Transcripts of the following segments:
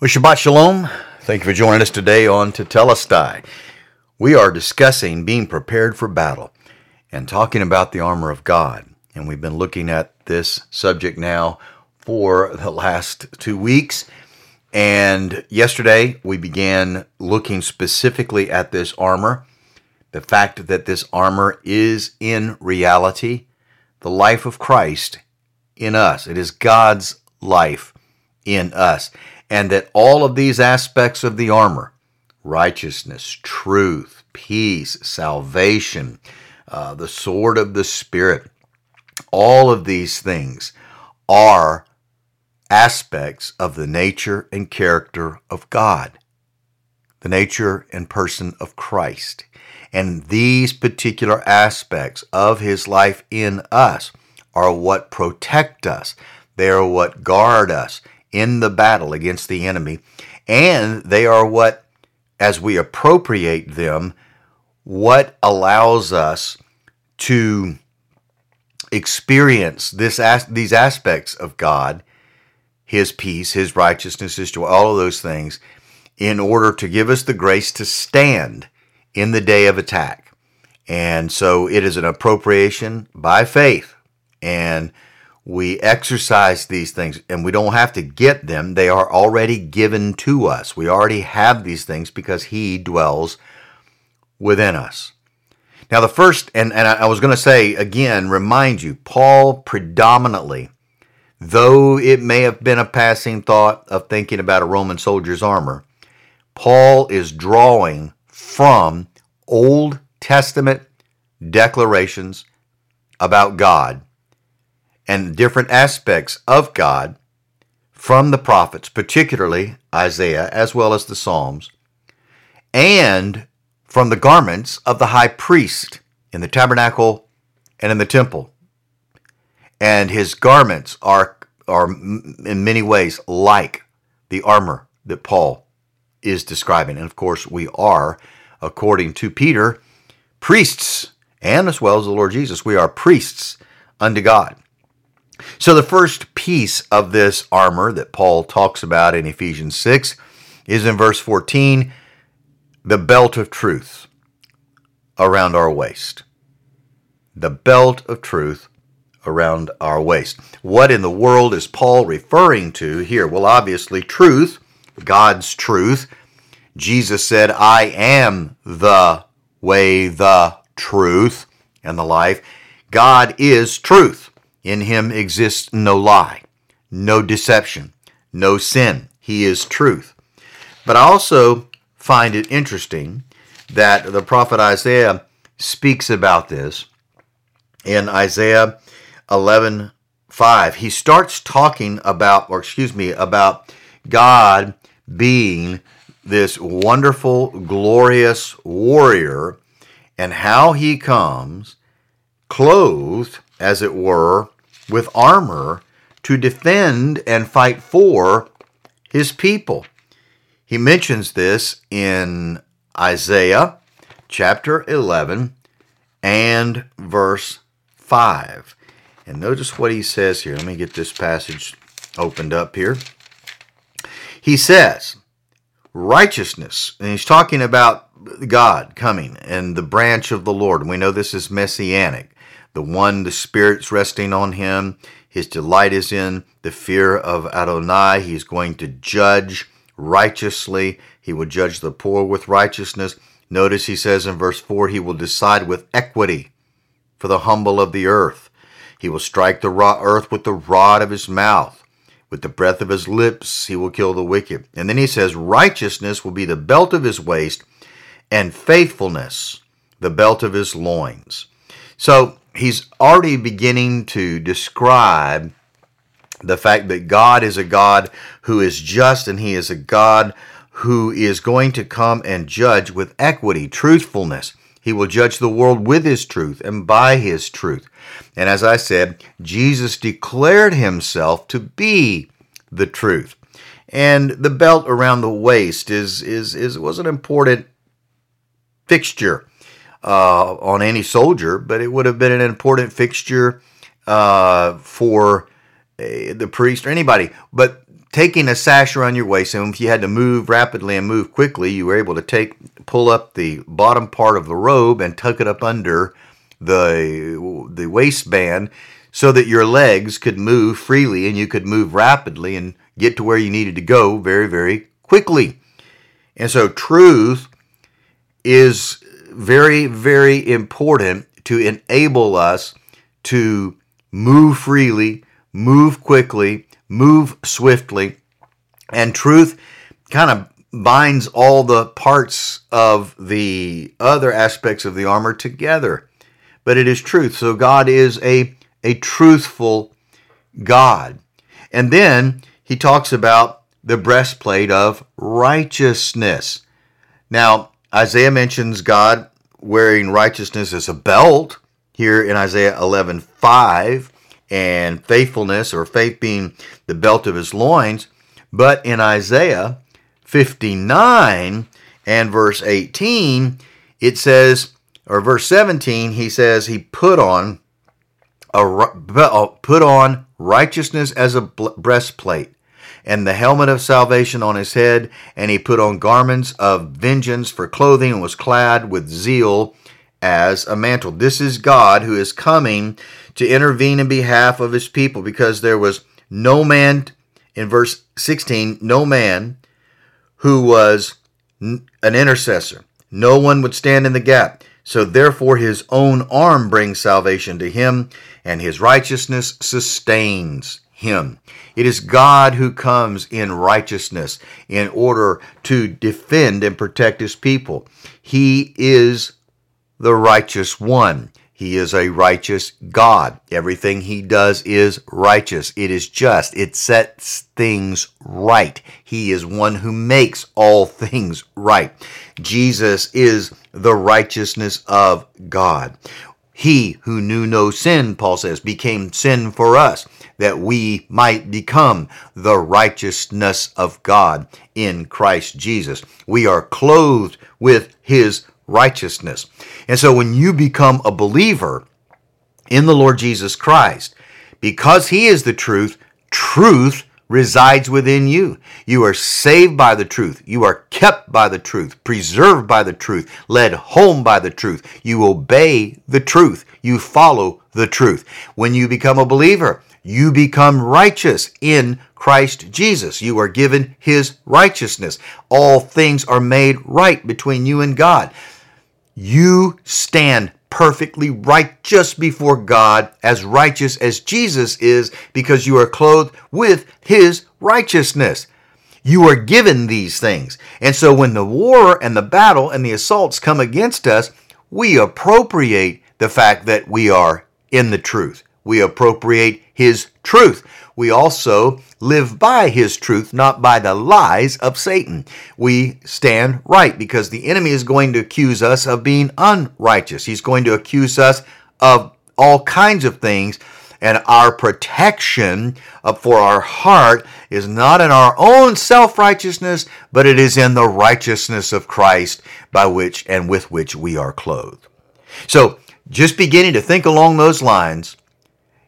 Well, Shabbat Shalom. Thank you for joining us today on Tetelestai. We are discussing being prepared for battle and talking about the armor of God. And we've been looking at this subject now for the last two weeks. And yesterday we began looking specifically at this armor, the fact that this armor is in reality the life of Christ in us. It is God's life in us and that all of these aspects of the armor righteousness, truth, peace, salvation, uh, the sword of the Spirit all of these things are aspects of the nature and character of God, the nature and person of Christ. And these particular aspects of his life in us are what protect us. They are what guard us in the battle against the enemy, and they are what, as we appropriate them, what allows us to experience this these aspects of God, His peace, His righteousness, His joy, all of those things, in order to give us the grace to stand in the day of attack. And so it is an appropriation by faith. And we exercise these things and we don't have to get them. They are already given to us. We already have these things because He dwells within us. Now, the first, and, and I was going to say again, remind you, Paul predominantly, though it may have been a passing thought of thinking about a Roman soldier's armor, Paul is drawing from Old Testament declarations about God and different aspects of God from the prophets, particularly Isaiah as well as the Psalms, and from the garments of the high priest in the tabernacle and in the temple. And his garments are, are in many ways like the armor that Paul is describing. And of course, we are, according to Peter, priests, and as well as the Lord Jesus, we are priests unto God. So, the first piece of this armor that Paul talks about in Ephesians 6 is in verse 14 the belt of truth around our waist. The belt of truth around our waist. What in the world is Paul referring to here? Well, obviously, truth, God's truth. Jesus said, I am the way, the truth, and the life. God is truth. In him exists no lie, no deception, no sin. He is truth. But I also find it interesting that the prophet Isaiah speaks about this in Isaiah 11 5. He starts talking about, or excuse me, about God being this wonderful, glorious warrior and how he comes clothed, as it were, with armor to defend and fight for his people. He mentions this in Isaiah chapter 11 and verse 5. And notice what he says here. Let me get this passage opened up here. He says, righteousness, and he's talking about God coming and the branch of the Lord. And we know this is messianic the one the Spirit's resting on him. His delight is in the fear of Adonai. He's going to judge righteously. He will judge the poor with righteousness. Notice he says in verse 4 he will decide with equity for the humble of the earth. He will strike the raw earth with the rod of his mouth. With the breath of his lips, he will kill the wicked. And then he says, Righteousness will be the belt of his waist, and faithfulness the belt of his loins. So he's already beginning to describe the fact that God is a God who is just and he is a God who is going to come and judge with equity, truthfulness. He will judge the world with his truth and by his truth. And as I said, Jesus declared himself to be the truth. And the belt around the waist is, is, is was an important fixture uh, on any soldier, but it would have been an important fixture uh, for uh, the priest or anybody. But taking a sash around your waist, and if you had to move rapidly and move quickly, you were able to take pull up the bottom part of the robe and tuck it up under the the waistband so that your legs could move freely and you could move rapidly and get to where you needed to go very very quickly. And so truth is very very important to enable us to move freely, move quickly, move swiftly, and truth kind of binds all the parts of the other aspects of the armor together. But it is truth. So God is a, a truthful God. And then he talks about the breastplate of righteousness. Now, Isaiah mentions God wearing righteousness as a belt here in Isaiah 11 5 and faithfulness or faith being the belt of his loins. But in Isaiah 59 and verse 18, it says, or verse 17, he says he put on a uh, put on righteousness as a breastplate and the helmet of salvation on his head, and he put on garments of vengeance for clothing and was clad with zeal as a mantle. This is God who is coming to intervene in behalf of his people because there was no man, in verse 16, no man who was an intercessor. No one would stand in the gap. So therefore, his own arm brings salvation to him, and his righteousness sustains him. It is God who comes in righteousness in order to defend and protect his people. He is the righteous one. He is a righteous God. Everything he does is righteous. It is just. It sets things right. He is one who makes all things right. Jesus is the righteousness of God. He who knew no sin, Paul says, became sin for us that we might become the righteousness of God in Christ Jesus. We are clothed with his righteousness. And so when you become a believer in the Lord Jesus Christ, because he is the truth, truth resides within you. You are saved by the truth. You are kept by the truth, preserved by the truth, led home by the truth. You obey the truth. You follow the truth. When you become a believer, you become righteous in Christ Jesus. You are given his righteousness. All things are made right between you and God you stand perfectly righteous before God, as righteous as Jesus is, because you are clothed with his righteousness. You are given these things. And so when the war and the battle and the assaults come against us, we appropriate the fact that we are in the truth. We appropriate his truth we also live by his truth, not by the lies of Satan. We stand right because the enemy is going to accuse us of being unrighteous. He's going to accuse us of all kinds of things. And our protection for our heart is not in our own self righteousness, but it is in the righteousness of Christ by which and with which we are clothed. So, just beginning to think along those lines,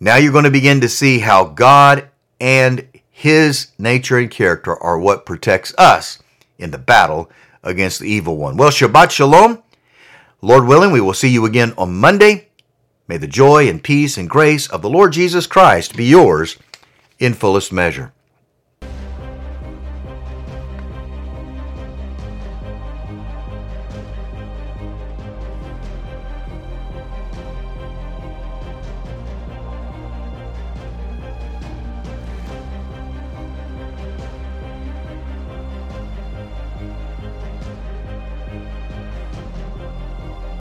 now you're going to begin to see how God and his nature and character are what protects us in the battle against the evil one. Well, Shabbat Shalom. Lord willing, we will see you again on Monday. May the joy and peace and grace of the Lord Jesus Christ be yours in fullest measure.